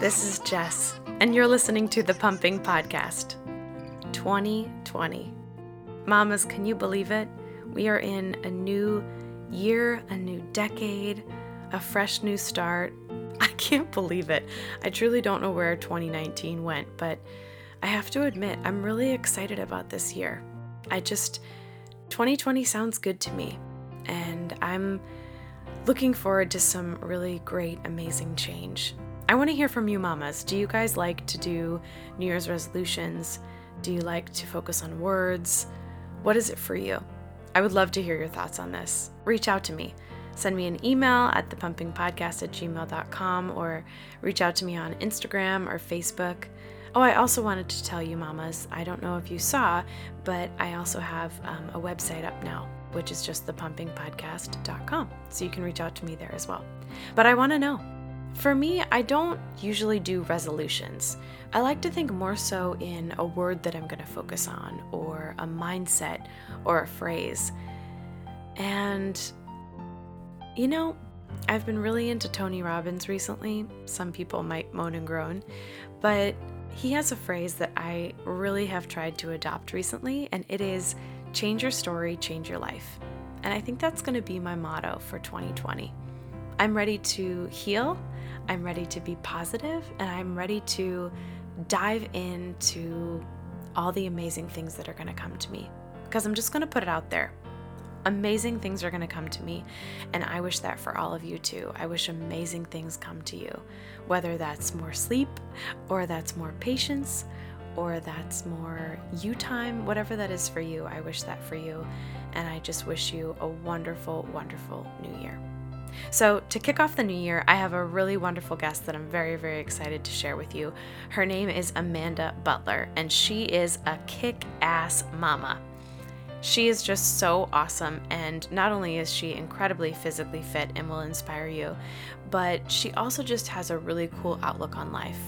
This is Jess, and you're listening to the Pumping Podcast. 2020. Mamas, can you believe it? We are in a new year, a new decade, a fresh new start. I can't believe it. I truly don't know where 2019 went, but I have to admit, I'm really excited about this year. I just, 2020 sounds good to me, and I'm looking forward to some really great, amazing change. I want to hear from you, mamas. Do you guys like to do New Year's resolutions? Do you like to focus on words? What is it for you? I would love to hear your thoughts on this. Reach out to me. Send me an email at thepumpingpodcast at gmail.com or reach out to me on Instagram or Facebook. Oh, I also wanted to tell you, mamas, I don't know if you saw, but I also have um, a website up now, which is just thepumpingpodcast.com. So you can reach out to me there as well. But I want to know for me, I don't usually do resolutions. I like to think more so in a word that I'm going to focus on, or a mindset, or a phrase. And, you know, I've been really into Tony Robbins recently. Some people might moan and groan, but he has a phrase that I really have tried to adopt recently, and it is change your story, change your life. And I think that's going to be my motto for 2020. I'm ready to heal I'm ready to be positive and I'm ready to dive into all the amazing things that are going to come to me. Because I'm just going to put it out there. Amazing things are going to come to me, and I wish that for all of you too. I wish amazing things come to you, whether that's more sleep, or that's more patience, or that's more you time, whatever that is for you. I wish that for you, and I just wish you a wonderful, wonderful new year. So, to kick off the new year, I have a really wonderful guest that I'm very, very excited to share with you. Her name is Amanda Butler, and she is a kick ass mama. She is just so awesome, and not only is she incredibly physically fit and will inspire you, but she also just has a really cool outlook on life.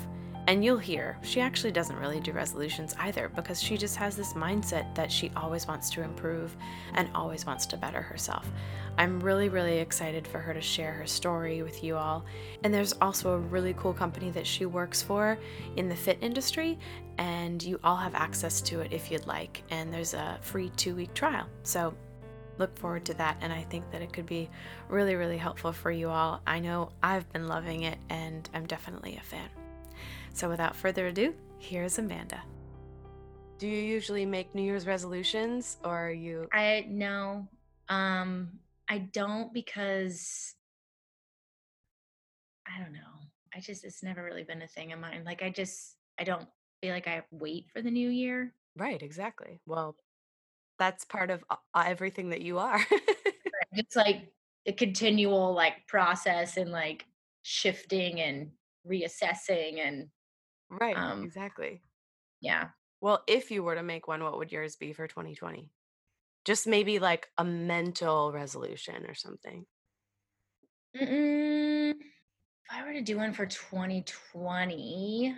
And you'll hear, she actually doesn't really do resolutions either because she just has this mindset that she always wants to improve and always wants to better herself. I'm really, really excited for her to share her story with you all. And there's also a really cool company that she works for in the fit industry, and you all have access to it if you'd like. And there's a free two week trial. So look forward to that. And I think that it could be really, really helpful for you all. I know I've been loving it, and I'm definitely a fan. So without further ado, here's Amanda. Do you usually make New Year's resolutions or are you I no. Um I don't because I don't know. I just it's never really been a thing of mine. Like I just I don't feel like I wait for the new year. Right, exactly. Well, that's part of uh, everything that you are. It's like a continual like process and like shifting and reassessing and right, um exactly. yeah. Well, if you were to make one, what would yours be for 2020? Just maybe like a mental resolution or something. Mm-mm. If I were to do one for 2020,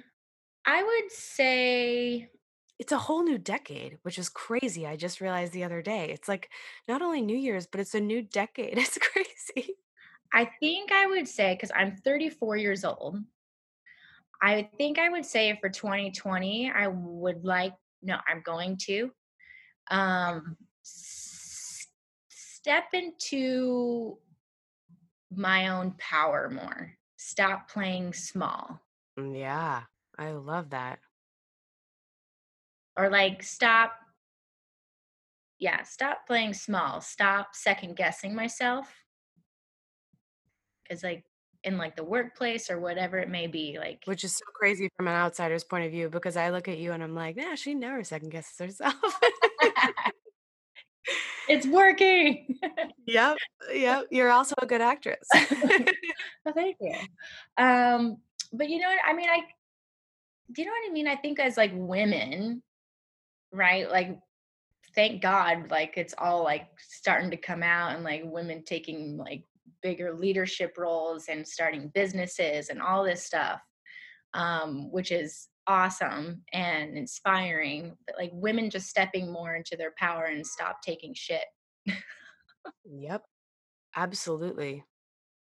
I would say It's a whole new decade, which is crazy. I just realized the other day. It's like not only New Year's, but it's a new decade. It's crazy. I think I would say because I'm 34 years old. I think I would say for 2020, I would like no, I'm going to um s- step into my own power more. Stop playing small Mm, Yeah, I love that. or like stop yeah, stop playing small. Stop second guessing myself cuz like in like the workplace or whatever it may be like Which is so crazy from an outsider's point of view because I look at you and I'm like, nah she never second guesses herself." it's working. Yep, yep, you're also a good actress. well, thank you. Um, but you know what? I mean, I do you know what I mean? I think as like women, right? Like, thank God, like it's all like starting to come out and like women taking like bigger leadership roles and starting businesses and all this stuff, um, which is awesome and inspiring. But like women just stepping more into their power and stop taking shit. Yep. Absolutely.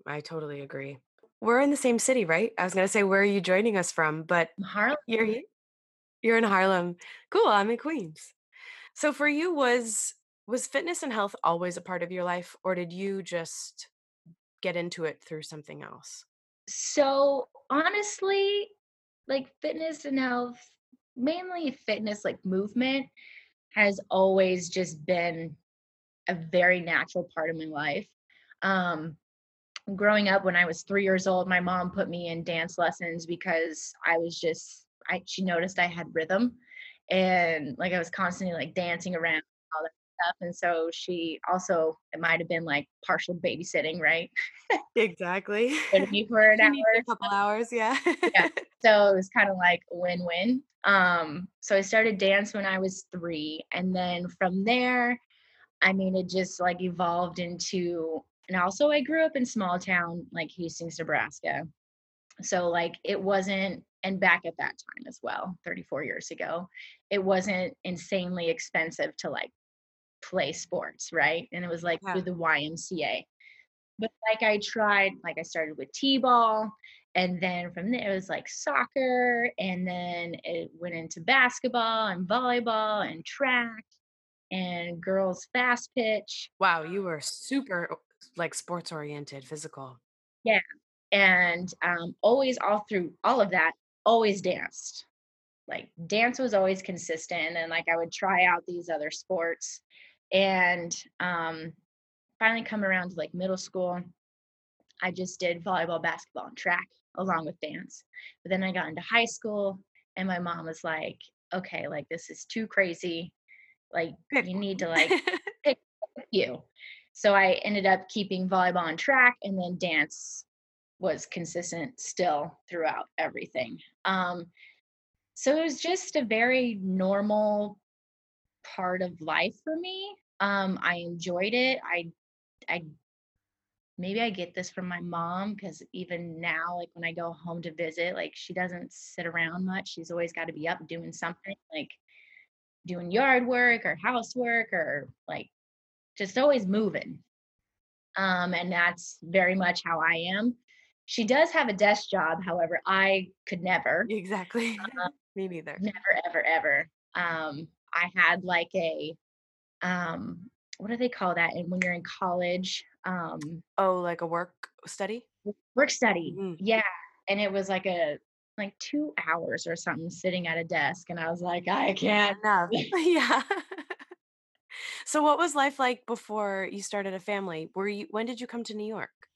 I totally agree. We're in the same city, right? I was gonna say, where are you joining us from? But Harlem. you're you're in Harlem. Cool, I'm in Queens. So for you, was was fitness and health always a part of your life, or did you just get into it through something else? So, honestly, like, fitness and health, mainly fitness, like, movement, has always just been a very natural part of my life. Um, growing up when I was 3 years old, my mom put me in dance lessons because I was just I she noticed I had rhythm and, like, I was constantly, like, dancing around, stuff, and so she also it might have been, like, partial babysitting, right? Exactly. Me for an hour a couple hours, yeah. Yeah, so it was kinda like win-win. Um, so I started dance when I was 3, and then from there, I mean, it just, like, evolved into and also I grew up in small town, like Hastings, Nebraska. So, like, it wasn't and back at that time as well, 34 years ago, it wasn't insanely expensive to, like, play sports, right? And it was, like, through the YMCA. But, like, I tried like, I started with T-ball, and then from there, it was, like, soccer, and then it went into basketball and volleyball and track and girls fast pitch. Wow, you were super, like, sports oriented, physical. Yeah, and, um, always all through all of that, always danced. Like, dance was always consistent, and, like, I would try out these other sports, and, um, finally come around to, like, middle school, I just did volleyball, basketball, and track along with dance. But then I got into high school, and my mom was like, "Okay, like, this is too crazy. Like, you need to, like, pick few." So I ended up keeping volleyball and track, and then dance was consistent still throughout everything. Um, so it was just a very normal part of life for me. Um, I enjoyed it. I I maybe I get this from my mom because even now, like, when I go home to visit, like, she doesn't sit around much. She's always gotta be up doing something, like, doing yard work or housework or, like, just always moving. Um, and that's very much how I am. She does have a desk job, however, I could never. Exactly. Um, Me neither. never, ever, ever. Um, I had, like, a, um, what do they call that? And when you're in college, um Oh, like a work study? Work study, Mhm. yeah, and it was like a like, 2 hours or something sitting at a desk, and I was like, "I can't." Enough. Yeah. So what was life like before you started a family? Were you when did you come to New York?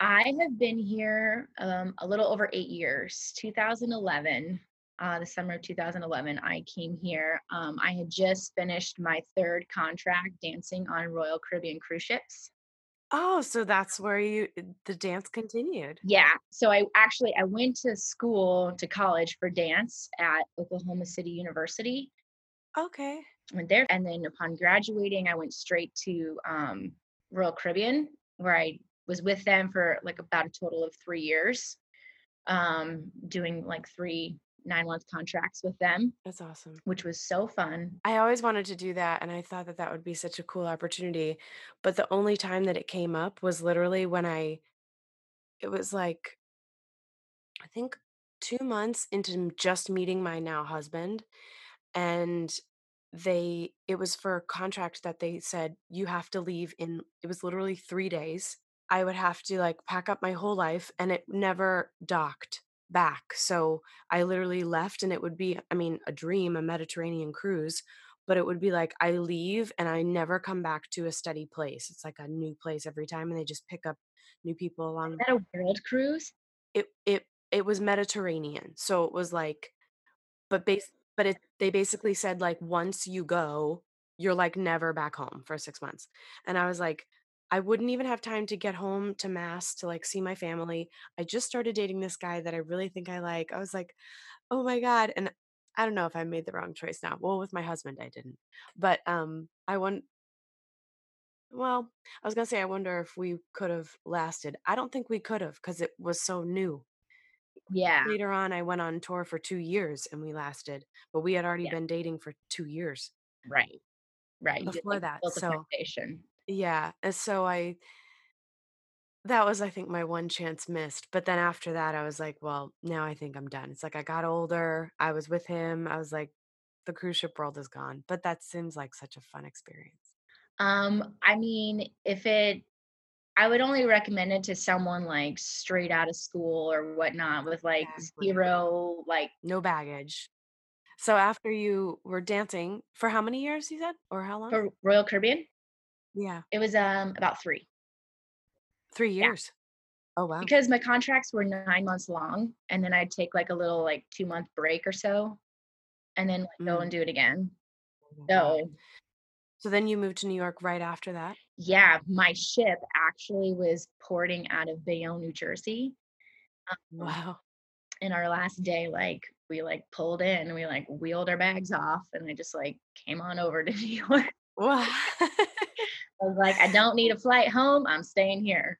I have been here, um, a little over 8 years, 2011, uh, the summer of 2011, I came here, um, I had just finished my 3rd contract dancing on Royal Caribbean cruise ships. Oh, so that's where you the dance continued. Yeah, so I actually I went to school to college for dance at Oklahoma City University. Okay. Went there, and then upon graduating, I went straight to, um, Royal Caribbean, where I was with them for, like, about a total of 3 years, um, doing, like, 3 nine-month contracts with them, That's awesome. which was so fun. I always wanted to do that, and I thought that that would be such a cool opportunity, but the only time that it came up was literally when I it was, like I think 2 months into just meeting my now husband, and they it was for a contract that they said, "You have to leave in" it was literally 3 days. I would have to, like, pack up my whole life, and it never docked back, so I literally left, and it would be, I mean, a dream, a Mediterranean cruise, but it would be like, I leave, and I never come back to a steady place. It's like a new place every time, and they just pick up new people along. Is that a world cruise? It it it was Mediterranean, so it was like but bas but it they basically said, like, "Once you go, you're, like, never back home for 6 months," and I was like, "I wouldn't even have time to get home to Mass to, like, see my family. I just started dating this guy that I really think I like." I was like, "Oh my god," and I don't know if I made the wrong choice now. Well, with my husband, I didn't, but, um, I won well, I was gonna say I wonder if we could've lasted. I don't think we could have because it was so new. Yeah. Later on, I went on tour for 2 years, and we lasted, but we had already Yeah. been dating for 2 years Right. Right, before that, so. Yeah, and so I that was, I think, my one chance missed, but then after that, I was like, "Well, now I think I'm done." It's like I got older, I was with him, I was like, "The cruise ship world is gone," but that seems like such a fun experience. Um, I mean, if it I would only recommend it to someone, like, straight out of school or whatnot with, like, Exactly. 0, like No baggage. So after you were dancing for how many years you said? Or how long? for Royal Caribbean, Yeah. it was, um, about 3. 3 Yeah, years. Oh, wow. because my contracts were 9 months long, and then I'd take, like, a little, like, two-month break or so, and then, like, go Mm, and do it again. oh. So, So then you moved to New York right after that? yeah, my ship actually was porting out of Bayonne, New Jersey, um, Wow. and our last day, like, we, like, pulled in, we, like, wheeled our bags off, and I just, like, came on over to New York. Wow. I was like, "I don't need a flight home, I'm staying here."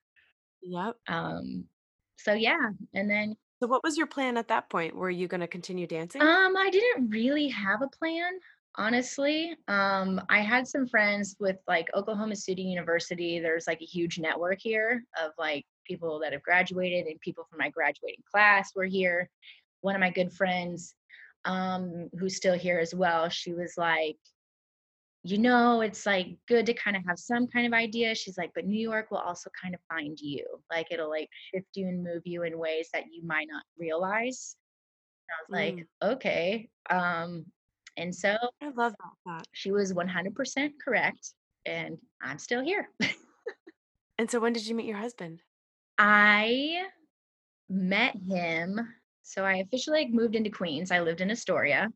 Yep. Um, so yeah, and then, So what was your plan at that point? Were you gonna continue dancing? um, I didn't really have a plan, honestly. Um, I had some friends with, like, Oklahoma City University, there's, like, a huge network here of, like, people that have graduated, and people from my graduating class were here. One of my good friends, um, who's still here as well, she was like you know, it's like good to kind of have some kind of idea. She's like, but New York will also kind of find you. Like it'll like shift you and move you in ways that you might not realize. And I was like, Mm, okay. Um, and so I love that she was 100% correct. And I'm still here. And so when did you meet your husband? I met him. So I officially moved into Queens. I lived in Astoria.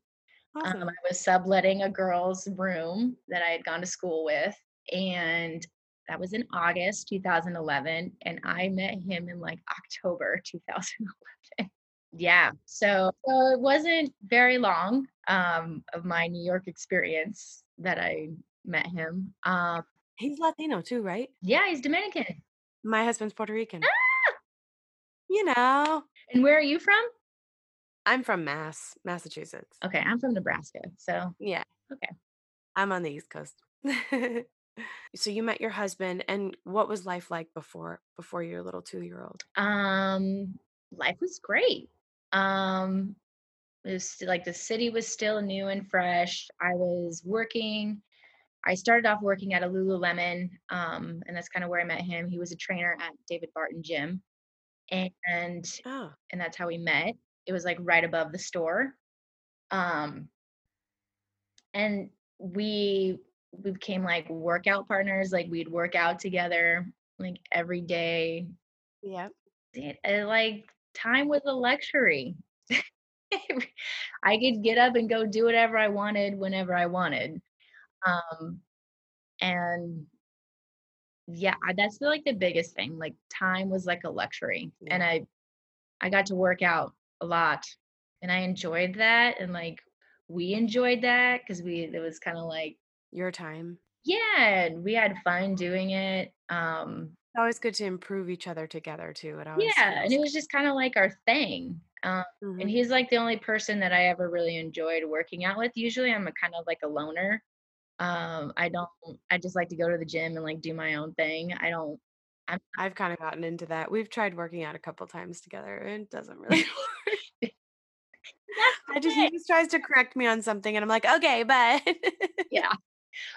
Um, I was subletting a girl's room that I had gone to school with, and that was in August 2011, and I met him in like October 2011. Yeah, so so it wasn't very long um, of my New York experience that I met him. Um, He's Latino too, right? yeah, he's Dominican. My husband's Puerto Rican. Ah! You know, And where are you from? I'm from Mass, Massachusetts. Okay, I'm from Nebraska. So Yeah, okay. I'm on the East Coast. So you met your husband, and what was life like before before your little two-year-old? Um, life was great. Um, It was like the city was still new and fresh. I was working. I started off working at a Lululemon, um, and that's kind of where I met him. He was a trainer at David Barton Gym, and oh. and that's how we met. It was like right above the store, um, and we we became like workout partners. Like we'd work out together like every day. yeah. It, it, like time was a luxury. I could get up and go do whatever I wanted whenever I wanted. Um, and yeah, that's like the biggest thing. Like time was like a luxury, and I I got to work out a lot, and I enjoyed that, and like we enjoyed that because we it was kind of like Your time. yeah, and we had fun doing it. Um, It's always good to improve each other together too. It always yeah, and it was just kind of like our thing. Um, and Mhm. he's like the only person that I ever really enjoyed working out with. Usually, I'm a kind of like a loner Um, I don't I just like to go to the gym and, like, do my own thing. I don't I'm I've kinda gotten into that. We've tried working out a couple times together, and it doesn't really work. I just he just tries to correct me on something, and I'm like, "Okay, but" Yeah.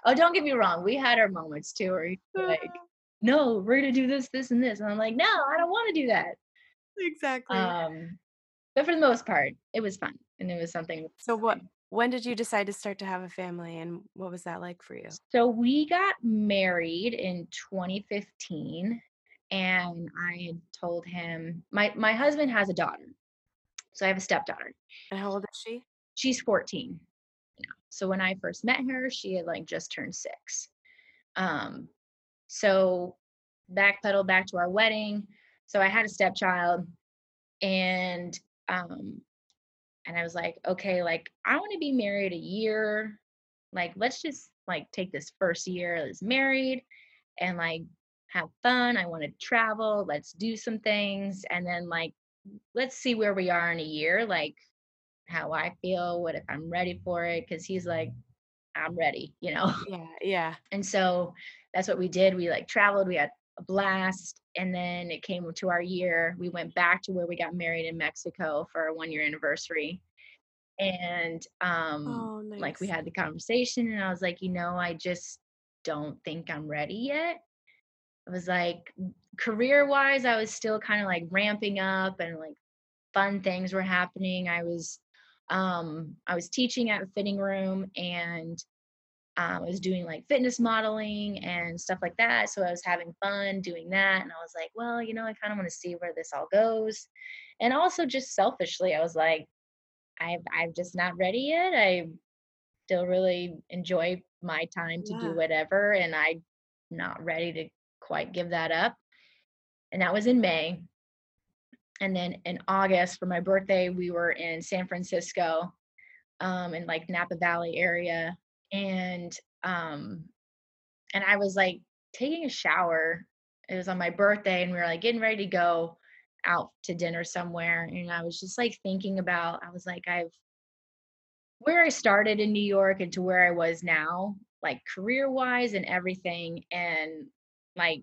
Oh, don't get me wrong, we had our moments too where he's like, "No, we're gonna do this, this, and this," and I'm like, "No, I don't wanna do that." Exactly. Um, but for the most part, it was fun, and it was something So what when did you decide to start to have a family, and what was that like for you? So we got married in 2015, and I had told him my my husband has a daughter, so I have a stepdaughter. And how old is she? She's 14 now. So when I first met her, she had, like, just turned 6. Um, so backpedal back to our wedding. So I had a stepchild and, um, and I was like, "Okay, like, I wanna be married a year. Like, let's just, like, take this first year as married and, like, have fun. I wanna travel. Let's do some things, and then, like, let's see where we are in a year, like, how I feel, what if I'm ready for it?" Because he's like, I'm ready, you know? Yeah, yeah. And so that's what we did. We like traveled, we had a blast. And then it came to our year. We went back to where we got married in Mexico for our one year anniversary. And um, Oh, like we had the conversation, and I was like, you know, I just don't think I'm ready yet. I was like, career wise, I was still kind of like ramping up and like fun things were happening. I was um I was teaching at a Fhitting Room and um, I was doing like fitness modeling and stuff like that. So I was having fun doing that. And I was like, well, you know, I kind of want to see where this all goes. And also just selfishly, I was like, I've I'm just not ready yet. I still really enjoy my time to do whatever. And I'm not ready to quite give that up. And that was in May. And then in August for my birthday, we were in San Francisco, um, in like Napa Valley area. And um, and I was like taking a shower. It was on my birthday, and we were like getting ready to go out to dinner somewhere. And I was just like thinking about, I was like, I've where I started in New York and to where I was now, like career wise and everything. And like,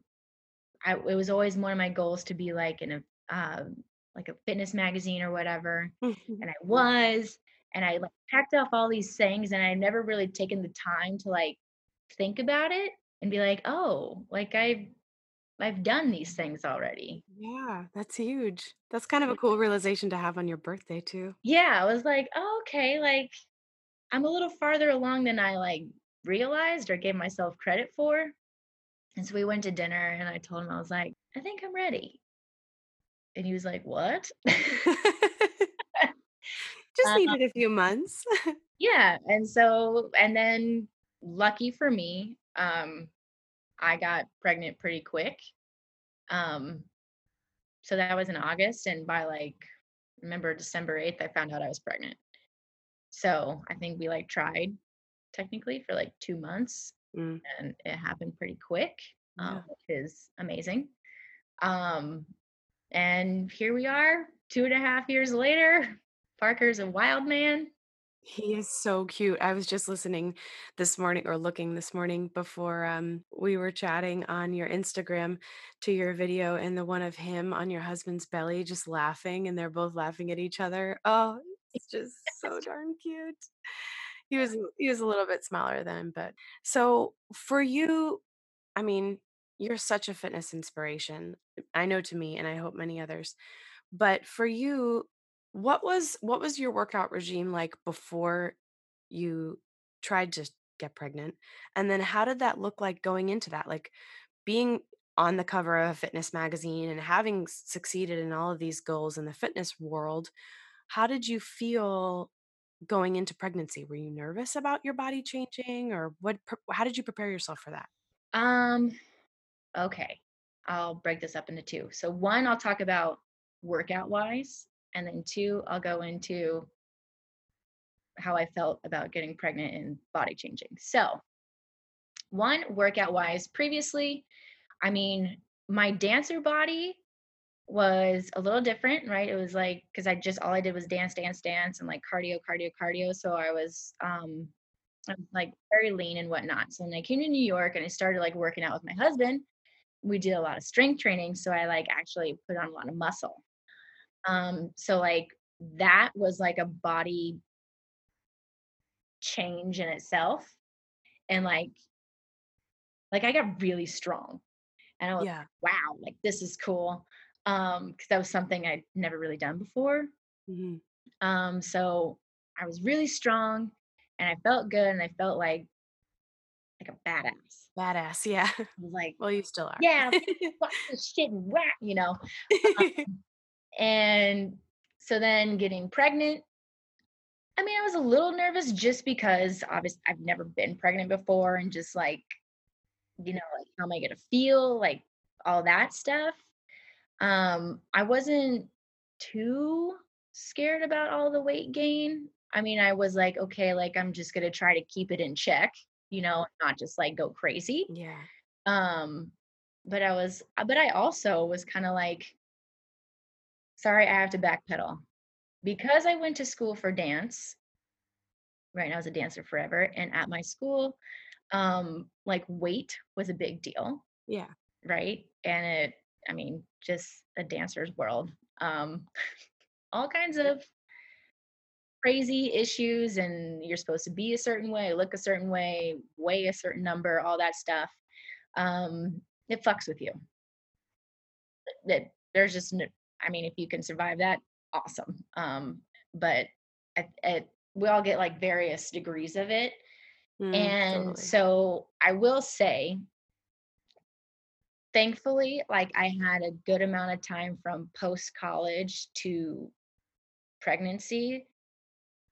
I, it was always one of my goals to be like in a, um, like a fitness magazine or whatever. And I was, and I like packed off all these things and I never really taken the time to like think about it and be like, oh, like I've I've done these things already. Yeah, that's huge. That's kind of a mm. cool realization to have on your birthday too. Yeah, I was like, oh, okay, like I'm a little farther along than I like realized or gave myself credit for. And so we went to dinner and I told him, I was like, I think I'm ready. And he was like, What? Just uh, needed a few months. yeah. And so, and then lucky for me, um, I got pregnant pretty quick. Um, so that was in August. And by like, remember December 8th, I found out I was pregnant. So I think we like tried technically for like two months Mm, and it happened pretty quick, um, yeah. which is amazing. Um, and here we are, two and a half years later. Parker's a wild man. He is so cute. I was just listening this morning or looking this morning before um, we were chatting on your Instagram to your video and the one of him on your husband's belly just laughing and they're both laughing at each other. Oh, it's just so darn cute. He was he was a little bit smaller then, but so for you, I mean, you're such a fitness inspiration. I know to me and I hope many others. But for you, what was what was your workout regime like before you tried to get pregnant? And then how did that look like going into that? Like being on the cover of a fitness magazine and having succeeded in all of these goals in the fitness world, how did you feel going into pregnancy? Were you nervous about your body changing or what how did you prepare yourself for that? Um, okay. I'll break this up into two. So one, I'll talk about workout wise, and then two, I'll go into how I felt about getting pregnant and body changing. So one, workout wise, previously, I mean, my dancer body was a little different, right? It was like because I just all I did was dance, dance, dance, and like cardio, cardio, cardio. So I was um I was like very lean and whatnot. So when I came to New York and I started like working out with my husband, we did a lot of strength training. So I like actually put on a lot of muscle. Um, so like that was like a body change in itself. And like like I got really strong. And I was Yeah. like, wow, like this is cool. Um, because that was something I'd never really done before. hmm Um, so I was really strong and I felt good and I felt like like a badass. Badass. Yeah. I was like, well, you still are. yeah, fuck this shit and whack, you know. And so then getting pregnant, I mean, I was a little nervous just because obviously I've never been pregnant before and just like, you know, like how am I gonna feel? Like all that stuff. Um, I wasn't too scared about all the weight gain. I mean, I was like, okay, like I'm just gonna try to keep it in check, you know, not just like go crazy. yeah. Um, but I was, but I also was kind of like, sorry, I have to backpedal because I went to school for dance. right now I was a dancer forever. And at my school, um, like weight was a big deal, Yeah. right? And it, I mean, just a dancer's world. Um, all kinds of crazy issues, and you're supposed to be a certain way, look a certain way, weigh a certain number, all that stuff. Um, it fucks with you. That there's just, no, I mean, if you can survive that, awesome. Um, but at, at, we all get like various degrees of it. Mm, And totally. so I will say, thankfully, like I had a good amount of time from post college to pregnancy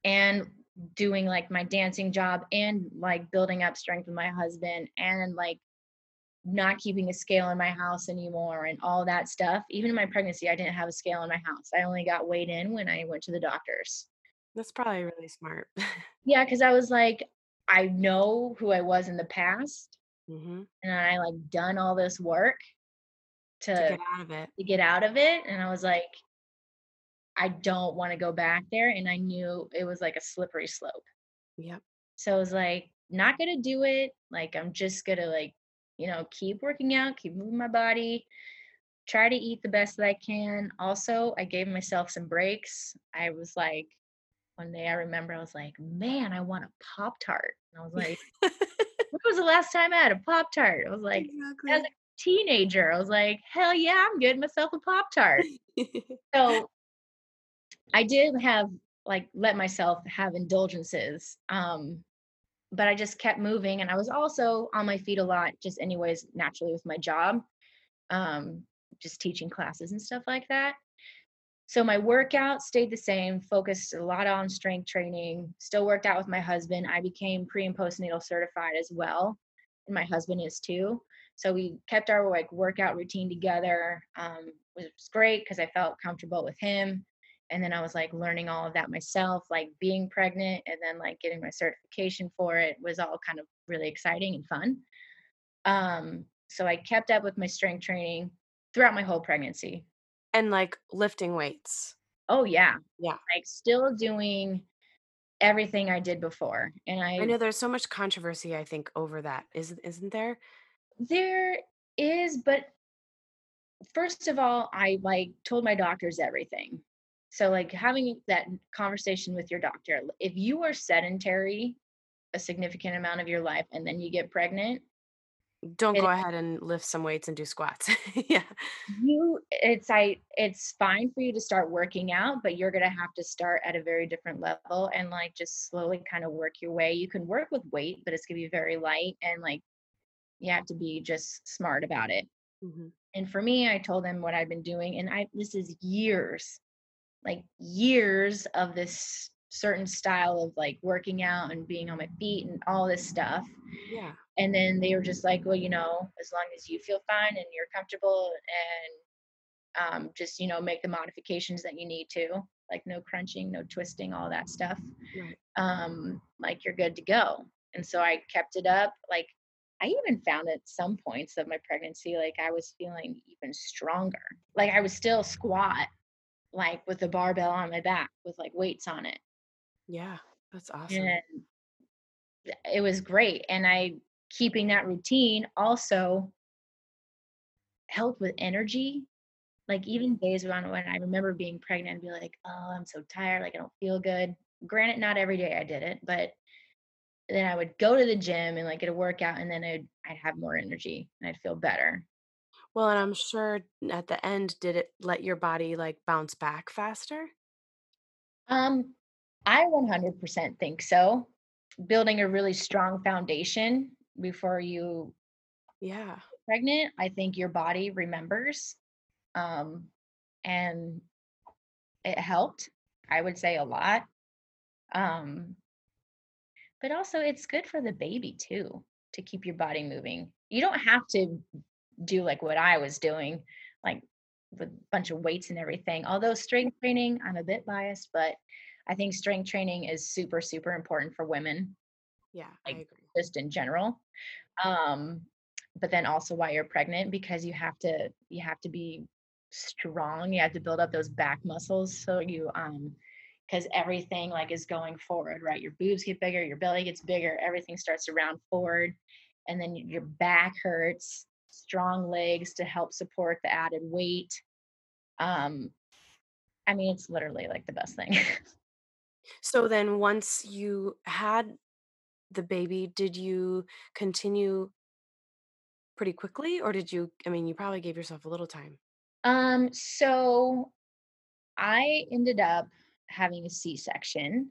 and doing like my dancing job and like building up strength with my husband and like not keeping a scale in my house anymore and all that stuff. Even in my pregnancy, I didn't have a scale in my house. I only got weighed in when I went to the doctors. That's probably really smart. Yeah, because I was like, I know who I was in the past hmm and I like done all this work To to get out of it. to get out of it. And I was like, I don't want to go back there. And I knew it was like a slippery slope. Yep. So I was like, not gonna do it. Like I'm just gonna like, you know, keep working out, keep moving my body, try to eat the best that I can. Also, I gave myself some breaks. I was like, one day I remember I was like, man, I want a Pop Tart. And I was like, when was the last time I had a Pop Tart? I was like, exactly. as a teenager, I was like, hell yeah, I'm getting myself a Pop Tart. so I did have like let myself have indulgences. Um, but I just kept moving and I was also on my feet a lot, just anyways, naturally with my job. Um, just teaching classes and stuff like that. So my workout stayed the same, focused a lot on strength training, still worked out with my husband. I became pre and postnatal certified as well. And my husband is too. So we kept our like workout routine together. Um, it was great because I felt comfortable with him. And then I was like learning all of that myself, like being pregnant and then like getting my certification for it was all kind of really exciting and fun. Um, so I kept up with my strength training throughout my whole pregnancy. and like lifting weights. Oh yeah, Yeah. like still doing everything I did before. And I I know there's so much controversy, I think, over that. Isn't isn't there? there is, but first of all, I like told my doctors everything. So like having that conversation with your doctor, if you are sedentary a significant amount of your life and then you get pregnant, Don't go ahead and lift some weights and do squats. yeah. you it's i it's fine for you to start working out but you're going to have to start at a very different level and like just slowly kind of work your way you can work with weight but it's going to be very light and like you have to be just smart about it hmm and for me i told them what i've been doing and i this is years like years of this certain style of like working out and being on my feet and all this stuff Yeah. and then they were just like well you know as long as you feel fine and you're comfortable and um, just you know make the modifications that you need to like no crunching no twisting all that stuff Right. um, like you're good to go and so i kept it up like i even found at some points of my pregnancy like i was feeling even stronger like i was still squat like with a barbell on my back with like weights on it Yeah. That's awesome. and it was great and i keeping that routine also helped with energy like even days when, when i remember being pregnant and be like oh i'm so tired like i don't feel good granted not every day i did it but then i would go to the gym and like get a workout and then i'd, I'd have more energy and i'd feel better Well, and I'm sure at the end, did it let your body like bounce back faster? um i 100% think so building a really strong foundation before you Yeah. pregnant, I think your body remembers. Um, and it helped, I would say a lot. Um, but also it's good for the baby too to keep your body moving. You don't have to do like what I was doing, like with a bunch of weights and everything. Although strength training, I'm a bit biased, but I think strength training is super, super important for women Yeah. I Like, agree. just in general. Um, but then also while you're pregnant, because you have to you have to be strong. You have to build up those back muscles so you um because everything like is going forward, right? Your boobs get bigger, your belly gets bigger, everything starts to round forward, and then your back hurts. Strong legs to help support the added weight. Um, I mean, it's literally like the best thing. So then once you had the baby, did you continue pretty quickly or did you I mean, you probably gave yourself a little time. um, so I ended up having a C-section.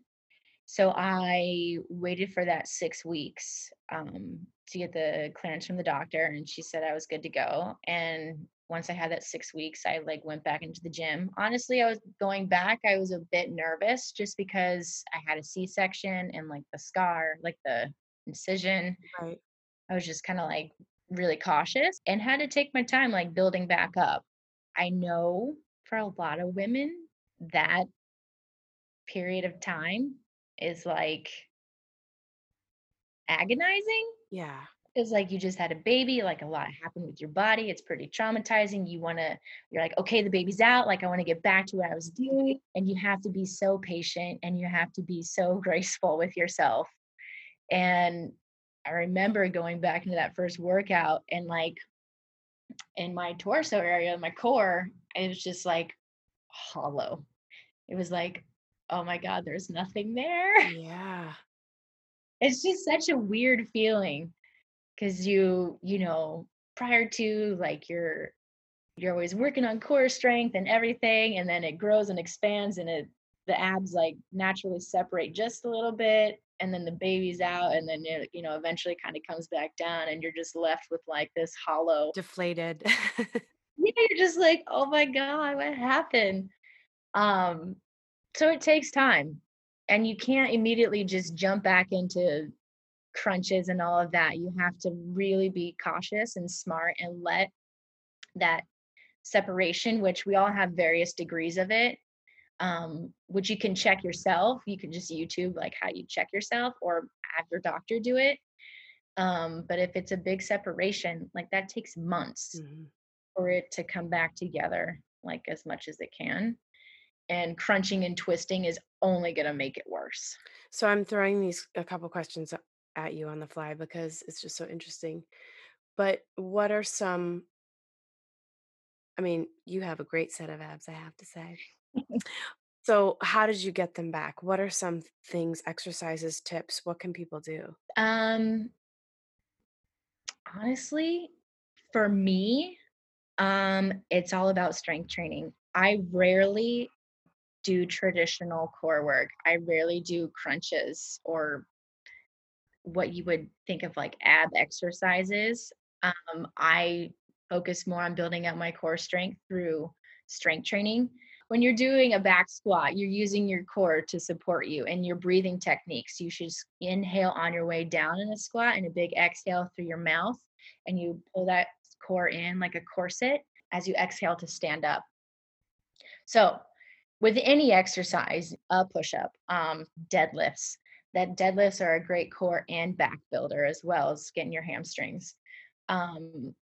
So I waited for that six weeks um, to get the clearance from the doctor, and she said I was good to go. And once I had that six weeks, I like went back into the gym. Honestly, I was going back. I was a bit nervous just because I had a C-section and like the scar, like the incision. Right. I was just kind of like really cautious and had to take my time, like building back up. I know for a lot of women that period of time is like agonizing Yeah. it's like you just had a baby like a lot happened with your body it's pretty traumatizing you want to you're like okay the baby's out like i want to get back to what i was doing and you have to be so patient and you have to be so graceful with yourself and i remember going back into that first workout and like in my torso area my core it was just like hollow it was like oh my god there's nothing there Yeah. It's just such a weird feeling because you you know prior to like you're you're always working on core strength and everything and then it grows and expands and it the abs like naturally separate just a little bit and then the baby's out and then it you know eventually kind of comes back down and you're just left with like this hollow Deflated. yeah, you're just like oh my god what happened um so it takes time and you can't immediately just jump back into crunches and all of that. You have to really be cautious and smart and let that separation which we all have various degrees of it um, which you can check yourself. You can just youtube like how you check yourself or have your doctor do it. Um, but if it's a big separation like that takes months Mhm. for it to come back together like as much as it can and crunching and twisting is only going to make it worse So I'm throwing these a couple questions at you on the fly because it's just so interesting. But what are some I mean, you have a great set of abs, I have to say. So how did you get them back? What are some things, exercises, tips? What can people do? um honestly for me um it's all about strength training i rarely do traditional core work i rarely do crunches or what you would think of like ab exercises. Um i focus more on building up my core strength through strength training. When you're doing a back squat you're using your core to support you and your breathing techniques. You should inhale on your way down in a squat and a big exhale through your mouth and you pull that core in like a corset as you exhale to stand up. So, with any exercise, a push up, um, deadlifts, that deadlifts are a great core and back builder as well as getting your hamstrings. Um,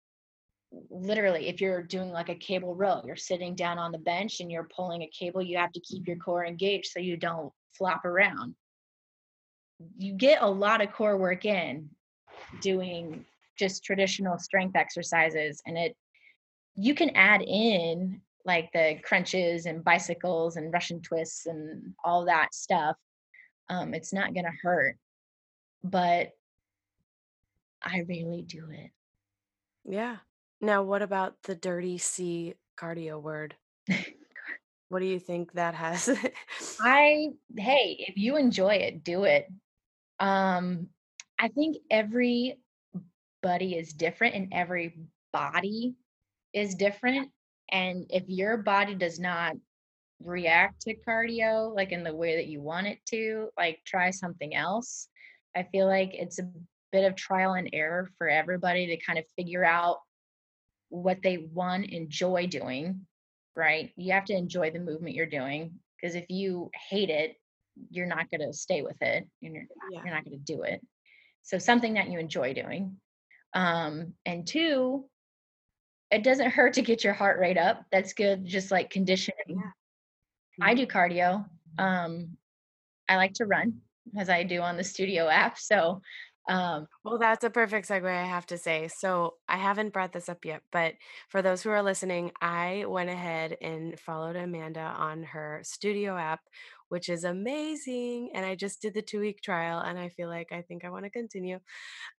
literally, if you're doing like a cable row, you're sitting down on the bench and you're pulling a cable, you have to keep your core engaged so you don't flop around. You get a lot of core work in doing just traditional strength exercises and it you can add in like the crunches and bicycles and russian twists and all that stuff um it's not going to hurt but i rarely do it Yeah. Now, what about the dirty C cardio word? What do you think that has? i hey if you enjoy it do it um i think every body is different and every body is different and if your body does not react to cardio like in the way that you want it to, like try something else. I feel like it's a bit of trial and error for everybody to kind of figure out what they want enjoy doing, right? You have to enjoy the movement you're doing because if you hate it, you're not going to stay with it and you're, yeah. you're not going to do it. So something that you enjoy doing. Um, and two, it doesn't hurt to get your heart rate up. That's good, just like conditioning. Yeah. I Mhm. do cardio. Um, I like to run as I do on the Studio app. So, um, Well, that's a perfect segue, I have to say. So, I haven't brought this up yet, but for those who are listening, I went ahead and followed Amanda on her Studio app, which is amazing. And I just did the two week trial, and I feel like I think I want to continue.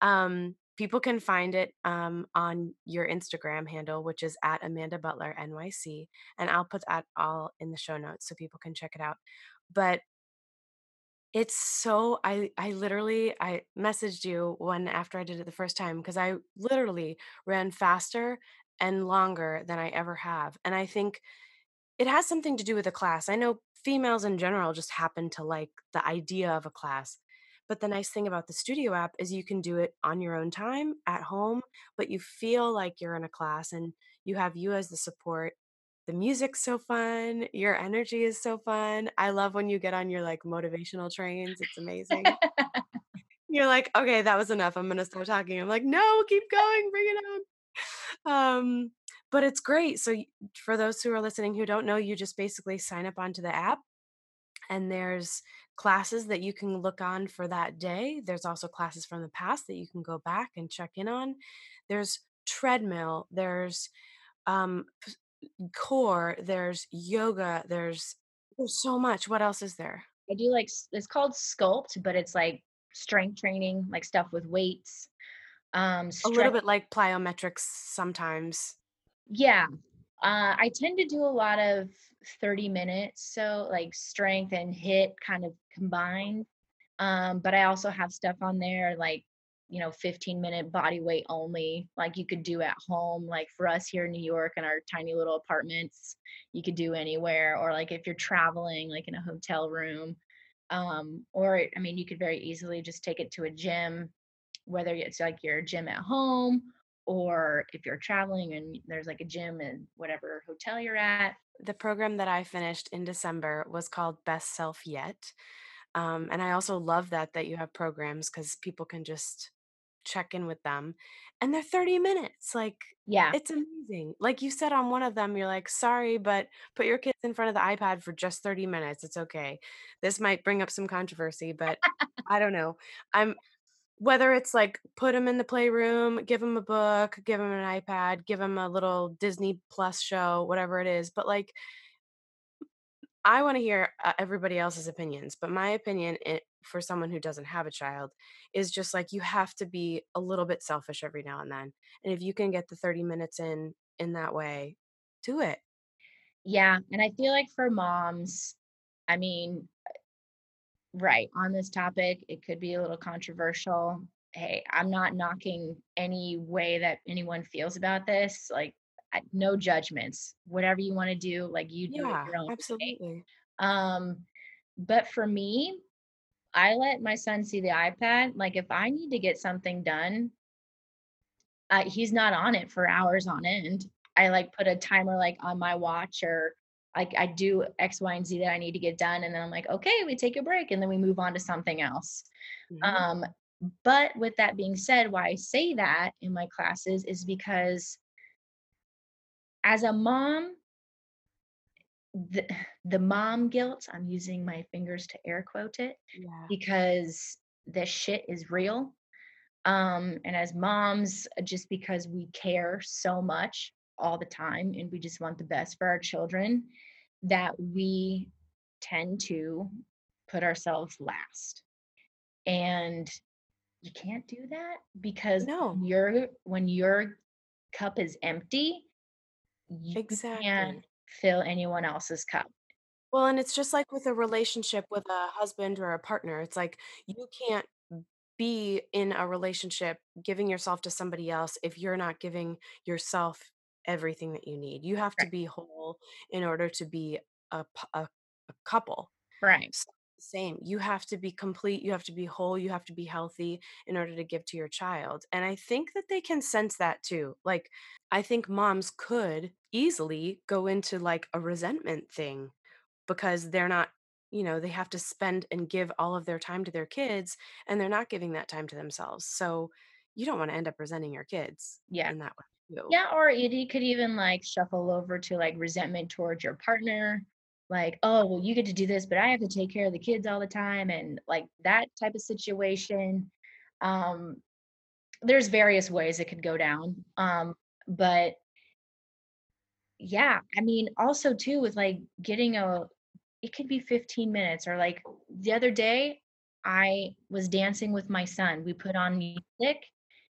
Um, people can find it um, on your Instagram handle, which is at Amanda Butler NYC, and I'll put that all in the show notes so people can check it out. But it's so I I literally I messaged you one after I did it the first time because I literally ran faster and longer than I ever have. And I think it has something to do with the class. I know females in general just happen to like the idea of a class. But the nice thing about the studio app is you can do it on your own time at home, but you feel like you're in a class and you have you as the support. The music's so fun, your energy is so fun. I love when you get on your like motivational trains. It's amazing. You're like, "Okay, that was enough. I'm gonna stop talking." I'm like, "No, keep going, bring it on." Um, but it's great. So for those who are listening who don't know, you just basically sign up onto the app, and there's classes that you can look on for that day. There's also classes from the past that you can go back and check in on. There's treadmill, there's, um, core, there's yoga, there's there's so much. What else is there? I do like it's called Sculpt, but it's like strength training, like stuff with weights. Um, A little bit like plyometrics sometimes. Yeah, uh, I tend to do a lot of 30 minutes, so like strength and HIIT kind of combined. Um, but I also have stuff on there like, you know, 15 minute body weight only, like you could do at home. Like for us here in New York in our tiny little apartments, you could do anywhere. Or like if you're traveling, like in a hotel room. Um, or I mean, you could very easily just take it to a gym, whether it's like your gym at home or if you're traveling and there's like a gym in whatever hotel you're at. The program that I finished in December was called Best Self Yet. Um, and I also love that that you have programs because people can just check in with them. And they're 30 minutes. Like Yeah. it's amazing. Like you said on one of them, you're like, sorry, but put your kids in front of the iPad for just 30 minutes. It's okay. This might bring up some controversy, but I don't know. I'm whether it's like put them in the playroom, give them a book, give them an iPad, give them a little Disney Plus show, whatever it is. But like I wanna hear, uh, everybody else's opinions, but my opinion i for someone who doesn't have a child is just, like, you have to be a little bit selfish every now and then, and if you can get the 30 minutes in in that way, do it. Yeah. And I feel like for moms, I mean, right, on this topic, it could be a little controversial. Hey, I'm not knocking any way that anyone feels about this. Like, no judgments. Whatever you want to do, like you do it Yeah, your own way. absolutely. Um, but for me, I let my son see the iPad. Like, if I need to get something done, uh, he's not on it for hours on end. I like put a timer like on my watch or like I do X, Y, and Z that I need to get done. And then I'm like, okay, we take a break and then we move on to something else. Mhm. Um, but with that being said, why I say that in my classes is because as a mom, the, the mom guilt, I'm using my fingers to air quote it Yeah. because this shit is real um, and as moms, uh, just because we care so much all the time and we just want the best for our children, that we tend to put ourselves last. And you can't do that because No, when your when your cup is empty, you can't exactly. Fill anyone else's cup. Well, and it's just like with a relationship with a husband or a partner. It's like you can't be in a relationship giving yourself to somebody else if you're not giving yourself everything that you need. You have to be whole in order to be a a couple. Right. So, same. You have to be complete. You have to be whole. You have to be healthy in order to give to your child. And I think that they can sense that too. Like, I think moms could easily go into like a resentment thing because they're not you know they have to spend and give all of their time to their kids and they're not giving that time to themselves so you don't want to end up resenting your kids Yeah. in that way too Yeah, or it, it could even like shuffle over to like resentment towards your partner like, oh, well, you get to do this, but I have to take care of the kids all the time, and like that type of situation. Um, there's various ways it could go down. Um, but yeah, I mean, also too with like getting a it could be 15 minutes or like the other day I was dancing with my son. We put on music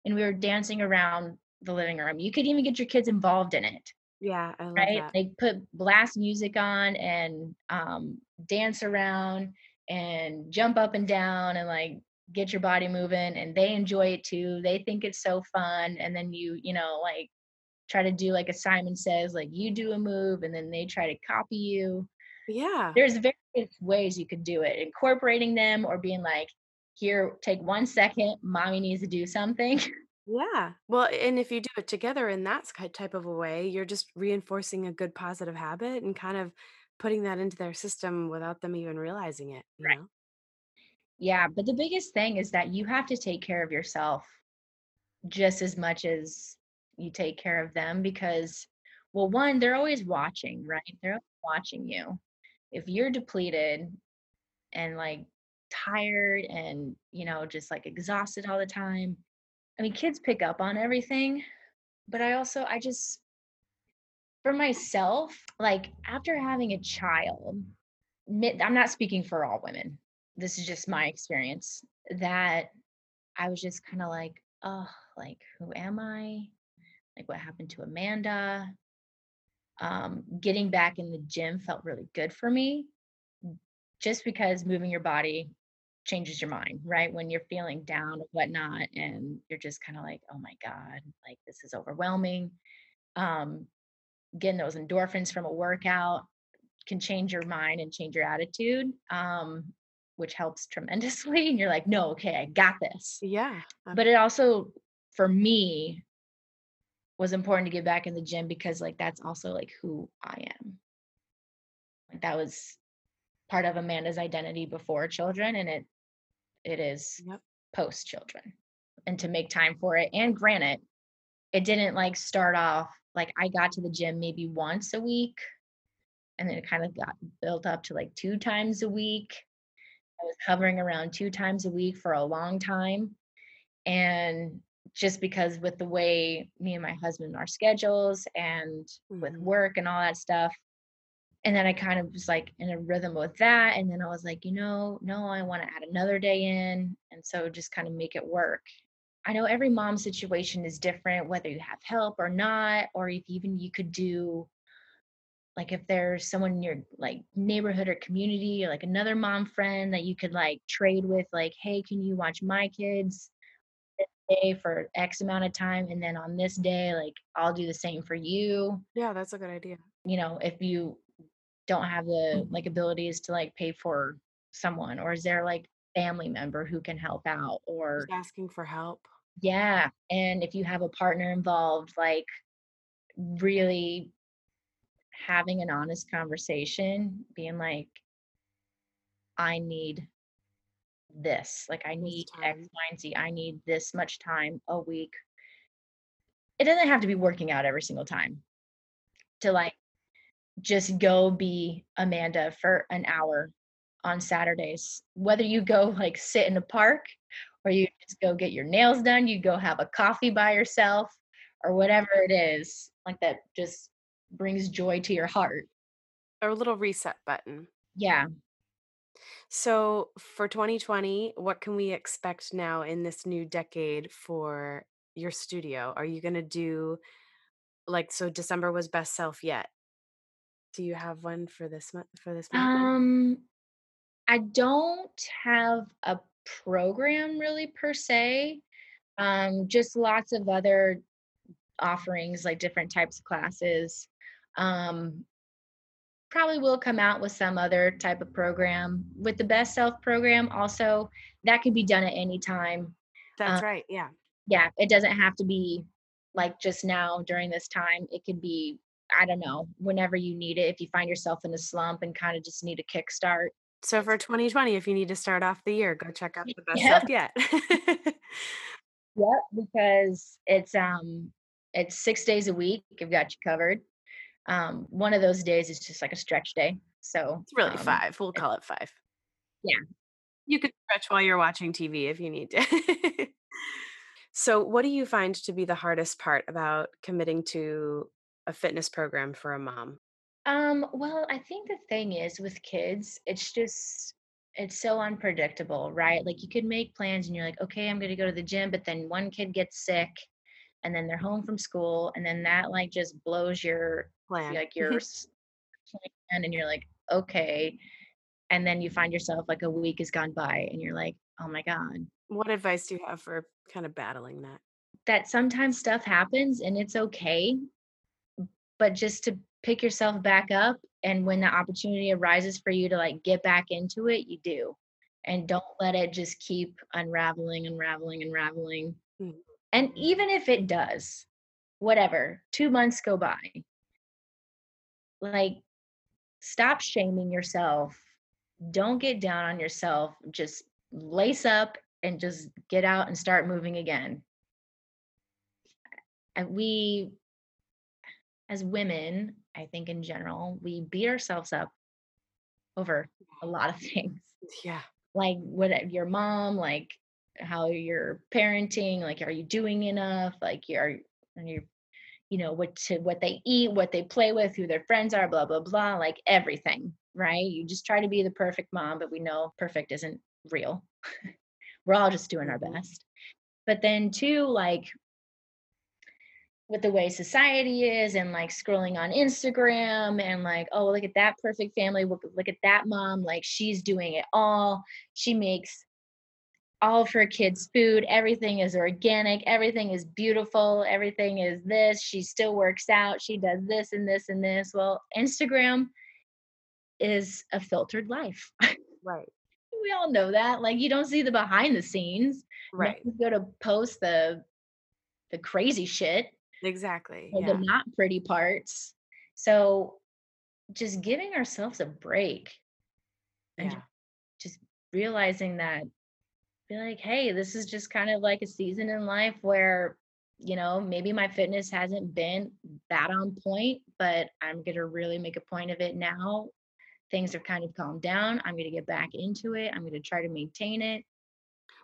and we were dancing around the living room. You could even get your kids involved in it. Yeah, I love Right? that. They put blast music on and um dance around and jump up and down and like get your body moving and they enjoy it too. They think it's so fun and then you, you know, like try to do like a Simon says, like you do a move and then they try to copy you. Yeah. There's various ways you could do it, incorporating them or being like, here, take one second, mommy needs to do something. Yeah. Well, and if you do it together in that type of a way, you're just reinforcing a good positive habit and kind of putting that into their system without them even realizing it, you Right. know? Yeah, but the biggest thing is that you have to take care of yourself just as much as you take care of them because, well, one, they're always watching, right? They're watching you. If you're depleted and like tired and, you know, just like exhausted all the time, I mean, kids pick up on everything, but I also, I just, for myself, like after having a child, I'm not speaking for all women. This is just my experience that I was just kind of like, oh, like, who am I? Like, what happened to Amanda? Um, getting back in the gym felt really good for me just because moving your body changes your mind, right? When you're feeling down or whatnot, and you're just kind of like, oh my God, like this is overwhelming. Um, getting those endorphins from a workout can change your mind and change your attitude, um, which helps tremendously. And you're like, no, okay, I got this. Yeah. But it also, for me, was important to get back in the gym because like that's also like who I am. Like that was part of Amanda's identity before children and it it is Yep. post children. And to make time for it. And granted, it didn't like start off like I got to the gym maybe once a week and then it kind of got built up to like two times a week. I was hovering around two times a week for a long time. And just because with the way me and my husband our schedules and with Mhm. work and all that stuff. And then I kind of was like in a rhythm with that. And then I was like, you know, no, I want to add another day in. And so just kind of make it work. I know every mom situation is different, whether you have help or not, or if even you could do like if there's someone in your like neighborhood or community or like another mom friend that you could like trade with, like, hey, can you watch my kids day for X amount of time? And then on this day, like I'll do the same for you. Yeah, that's a good idea. You know, if you don't have the like abilities to like pay for someone, or is there like family member who can help out? Just Or asking for help. yeah. And if you have a partner involved, like really having an honest conversation, being like, I need this. Like, I need X. Y, and Z. I need this much time a week. It doesn't have to be working out every single time to like just go be Amanda for an hour on Saturdays. Whether you go like sit in a park or you just go get your nails done, you go have a coffee by yourself or whatever it is, like that just brings joy to your heart. Or a little reset button. Yeah. So for 2020, what can we expect now in this new decade for your studio? Are you gonna do like so December was best self yet? Do you have one for this month for this month? Um, I don't have a program really per se. Um, just lots of other offerings, like different types of classes. Um, probably will come out with some other type of program. With the best self program, also that can be done at any time. That's Um, right. Yeah. yeah, it doesn't have to be like just now during this time. It could be, I don't know, whenever you need it. If you find yourself in a slump and kind of just need a kickstart. So for 2020, if you need to start off the year, go check out the best Yeah. self yet. Yep, because it's um it's six days a week. I've got you covered. Um, one of those days is just like a stretch day. So It's really um, 5. We'll call it 5. yeah, You could stretch while you're watching TV if you need to. so, what do you find to be the hardest part about committing to a fitness program for a mom? Um, well, I think the thing is with kids, it's just it's so unpredictable, right? Like you could make plans and you're like, okay, I'm gonna go to the gym, but then one kid gets sick and then they're home from school, and then that like just blows your Plan. like your plan and you're like, okay. And then you find yourself like a week has gone by and you're like, oh my God. what advice do you have for kind of battling that? That sometimes stuff happens and it's okay, but just to pick yourself back up and when the opportunity arises for you to like get back into it you do and don't let it just keep unraveling unraveling unraveling Mm. And even if it does whatever 2 months go by like stop shaming yourself don't get down on yourself just lace up and just get out and start moving again and we as women, I think in general, we beat ourselves up over a lot of things. Yeah. Like what your mom, like how you're parenting, like are you doing enough? Like you're and you you know what to what they eat, what they play with, who their friends are, blah blah blah, like everything, right? You just try to be the perfect mom, but we know perfect isn't real. We're all just doing our Mhm. best. But then too, like with the way society is and like scrolling on Instagram and like, oh, look at that perfect family. Look, look at that mom. Like she's doing it all. She makes all of her kids' food. Everything is organic. Everything is beautiful. Everything is this. She still works out. She does this and this and this. Well, Instagram is a filtered life. Right. we all know that. Like you don't see the behind the scenes. Right. You go to post the the crazy shit Exactly. Yeah. the not pretty parts. So just giving ourselves a break and Yeah. just realizing that be like, hey, this is just kind of like a season in life where, you know, maybe my fitness hasn't been that on point, but I'm going to really make a point of it now. Things have kind of calmed down. I'm going to get back into it. I'm going to try to maintain it.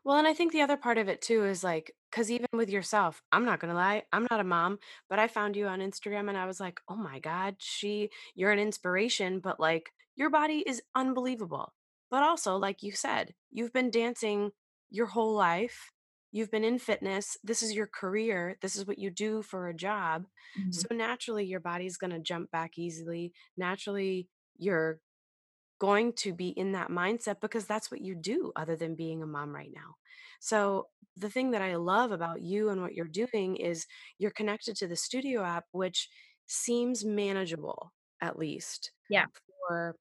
Well, and I think the other part of it too is like, because even with yourself, I'm not gonna lie, I'm not a mom, but I found you on Instagram and I was like, oh my God, she, you're an inspiration, but like your body is unbelievable. But also, like you said, you've been dancing your whole life. You've been in fitness. This is your career. This is what you do for a job. Mhm. So naturally, your body's going to jump back easily. Naturally, you're going to be in that mindset because that's what you do other than being a mom right now. So, the thing that I love about you and what you're doing is you're connected to the studio app, which seems manageable at least Yeah. for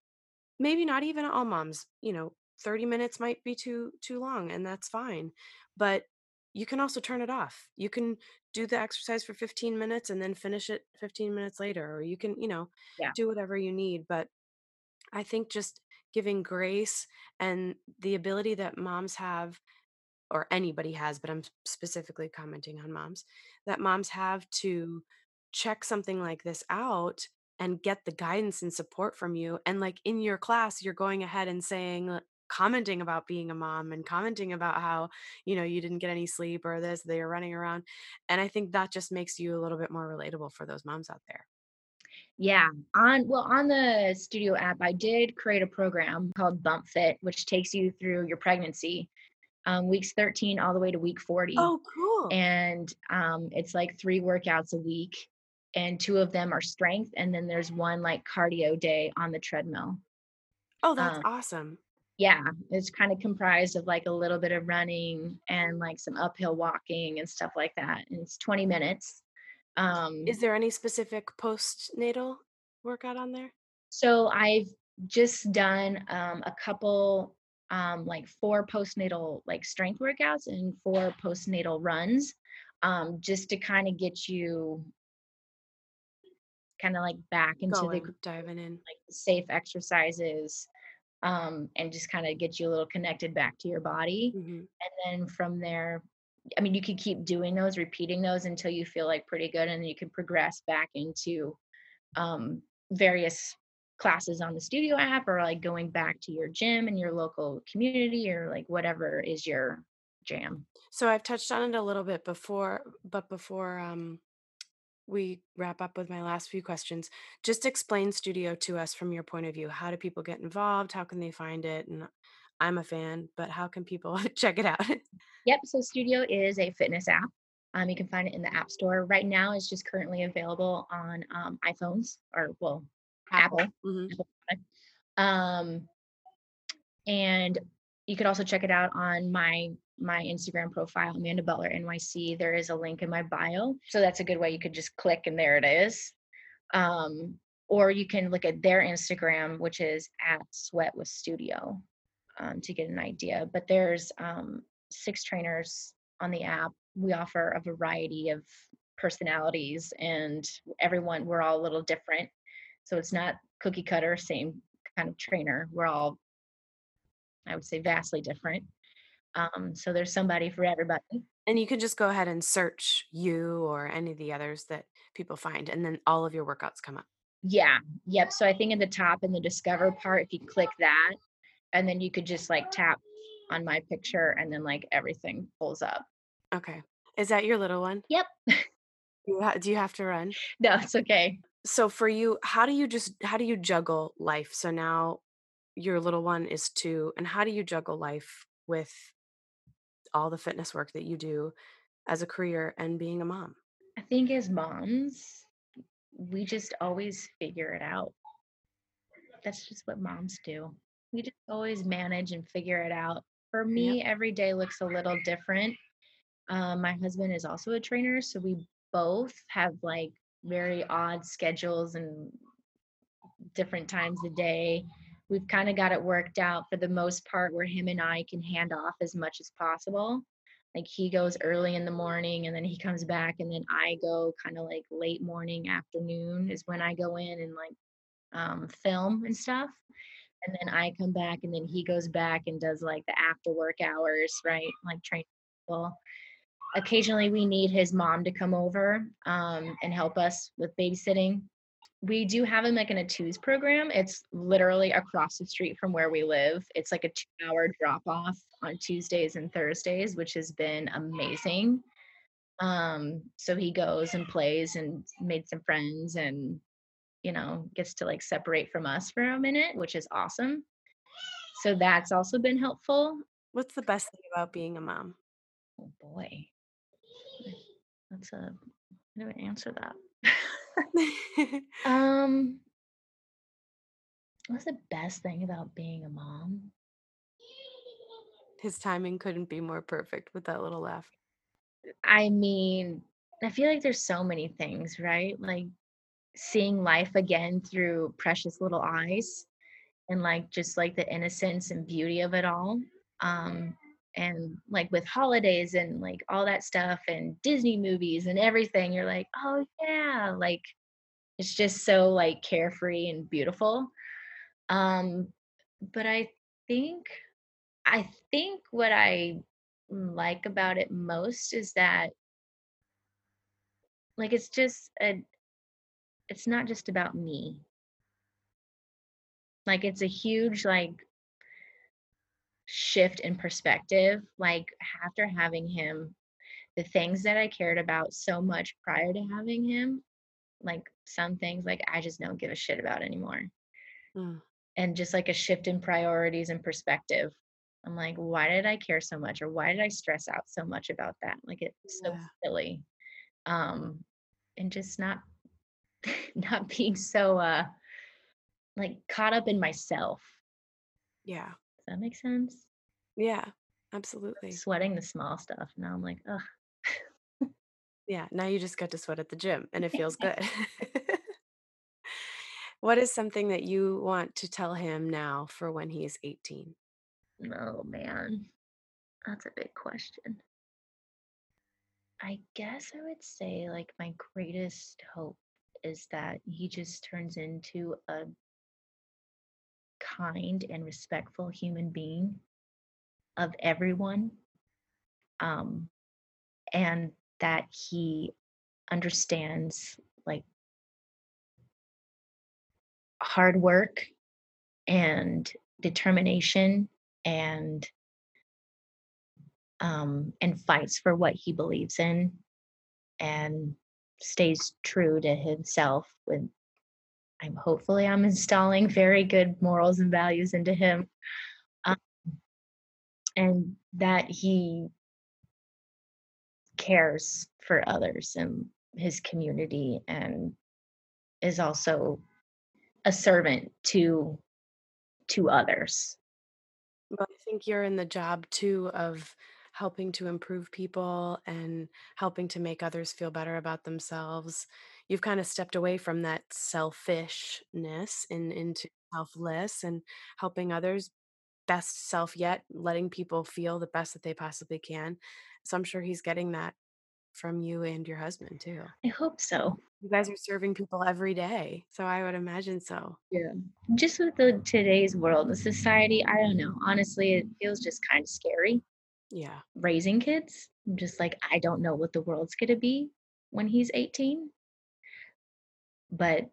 maybe not even all moms. You know, 30 minutes might be too too long and that's fine. But you can also turn it off. You can do the exercise for 15 minutes and then finish it 15 minutes later or you can, you know, Yeah. do whatever you need, but I think just giving grace and the ability that moms have, or anybody has, but I'm specifically commenting on moms, that moms have to check something like this out and get the guidance and support from you. And like in your class, you're going ahead and saying, commenting about being a mom and commenting about how you know you didn't get any sleep or this they are running around and i think that just makes you a little bit more relatable for those moms out there Yeah. On well, on the studio app, I did create a program called Bump Fit, which takes you through your pregnancy, um, weeks 13 all the way to week 40. oh cool And um, it's like three workouts a week, and two of them are strength, and then there's one like cardio day on the treadmill. oh that's um, awesome Yeah, it's kind of comprised of like a little bit of running and like some uphill walking and stuff like that. And it's 20 minutes. Um, Is there any specific postnatal workout on there? So I've just done um, a couple, um, like four postnatal like strength workouts and four postnatal runs, um, just to kind of get you kind of like back into the Going, gr- diving in. like safe exercises, um, and just kind of get you a little connected back to your body. Mhm. And then from there, I mean, you could keep doing those, repeating those until you feel like pretty good, and then you can progress back into um, various classes on the studio app or like going back to your gym and your local community or like whatever is your jam. So I've touched on it a little bit before, but before um, we wrap up with my last few questions, just explain studio to us from your point of view. How do people get involved? How can they find it? And I'm a fan, but how can people check it out? Yep. So Studio is a fitness app. Um, you can find it in the App Store. Right now, it's just currently available on um, iPhones or well, Apple. Mhm. Apple. Um, and you could also check it out on my my Instagram profile, Amanda Butler NYC. There is a link in my bio, so that's a good way. You could just click and there it is. Um, or you can look at their Instagram, which is at Sweat with Studio, um, to get an idea. But there's um, six trainers on the app. We offer a variety of personalities, and everyone we're all a little different. So it's not cookie cutter, same kind of trainer. We're all, I would say, vastly different. Um, so there's somebody for everybody. And you can just go ahead and search you or any of the others that people find, and then all of your workouts come up. Yeah, yep. So I think in the top in the discover part, if you click that, and then you could just like tap on my picture, and then like everything pulls up. Okay. Is that your little one? Yep. Do you, do you have to run? No, it's okay. So for you, how do you just how do you juggle life? So now your little one is two, and how do you juggle life with all the fitness work that you do as a career and being a mom? I think as moms, we just always figure it out. That's just what moms do. We just always manage and figure it out. For me, every day looks a little different. Um, my husband is also a trainer, so we both have like very odd schedules and different times a day. We've kind of got it worked out for the most part where him and I can hand off as much as possible. Like he goes early in the morning and then he comes back, and then I go kind of like late morning, afternoon is when I go in and like um, film and stuff. And then I come back, and then he goes back and does like the after work hours, right? Like train people occasionally we need his mom to come over um, and help us with babysitting we do have him like in a twos program it's literally across the street from where we live. It's like a two hour drop off on tuesdays and thursdays which has been amazing. Um so he goes and plays and made some friends and you know gets to like separate from us for a minute which is awesome. So that's also been helpful. What's the best thing about being a mom? oh boy. That's a how do I answer that? um, what's the best thing about being a mom? His timing couldn't be more perfect with that little laugh. I mean, I feel like there's so many things, right? Like seeing life again through precious little eyes and like just like the innocence and beauty of it all. Um, and like with holidays and like all that stuff and Disney movies and everything, you're like, oh yeah, like it's just so like carefree and beautiful. Um, but I think I think what I like about it most is that like it's just a it's not just about me. Like it's a huge like shift in perspective like after having him the things that i cared about so much prior to having him like some things like i just don't give a shit about anymore Mm. and just like a shift in priorities and perspective i'm like why did i care so much or why did i stress out so much about that like it's so Yeah. silly um and just not not being so uh like caught up in myself Yeah. Does that make sense Yeah. Absolutely. sweating the small stuff. Now I'm like, ugh. Yeah. Now you just got to sweat at the gym and it feels good. what is something that you want to tell him now for when he is 18? Oh man, that's a big question. I guess I would say like my greatest hope is that he just turns into a kind and respectful human being of everyone. Um, and that he understands like hard work and determination and um, and fights for what he believes in and stays true to himself with i'm hopefully i'm installing very good morals and values into him um, and that he cares for others and his community and is also a servant to to others well, I think you're in the job too of helping to improve people and helping to make others feel better about themselves. You've kind of stepped away from that selfishness and into selfless and helping others best self yet, letting people feel the best that they possibly can. So I'm sure he's getting that from you and your husband too. i hope so You guys are serving people every day. So I would imagine so. yeah just with the today's world and society i don't know honestly it feels just kind of scary Yeah. raising kids I'm just like i don't know what the world's to be when he's 18 but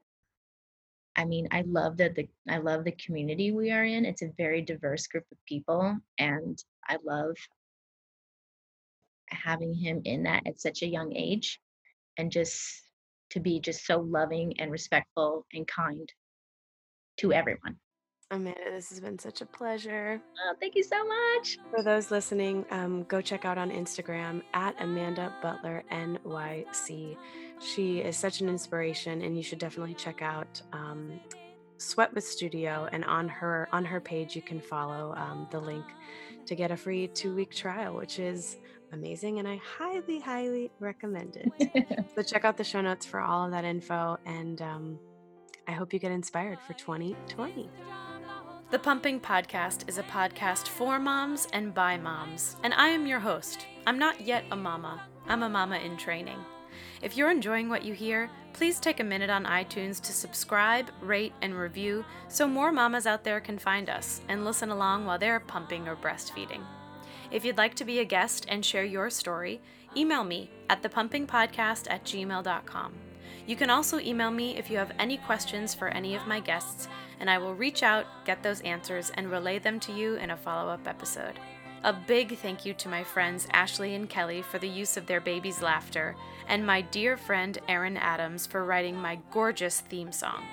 i mean i love that the i love the community we are in it's a very diverse group of people and i love having him in that at such a young age and just to be just so loving and respectful and kind to everyone Amanda, this has been such a pleasure. oh, thank you so much For those listening, um, go check out on Instagram at Amanda Butler NYC. She is such an inspiration, and you should definitely check out um, Sweat with Studio. And on her on her page, you can follow um, the link to get a free two week trial, which is amazing, and I highly, highly recommend it. so check out the show notes for all of that info, and um, I hope you get inspired for 2020. The Pumping Podcast is a podcast for moms and by moms, and I am your host. I'm not yet a mama, I'm a mama in training. If you're enjoying what you hear, please take a minute on iTunes to subscribe, rate, and review so more mamas out there can find us and listen along while they're pumping or breastfeeding. If you'd like to be a guest and share your story, email me at thepumpingpodcast at gmail.com. You can also email me if you have any questions for any of my guests, and I will reach out, get those answers, and relay them to you in a follow up episode. A big thank you to my friends Ashley and Kelly for the use of their baby's laughter, and my dear friend Erin Adams for writing my gorgeous theme song.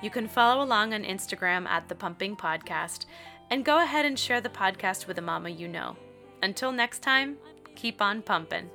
You can follow along on Instagram at The Pumping Podcast, and go ahead and share the podcast with a mama you know. Until next time, keep on pumping.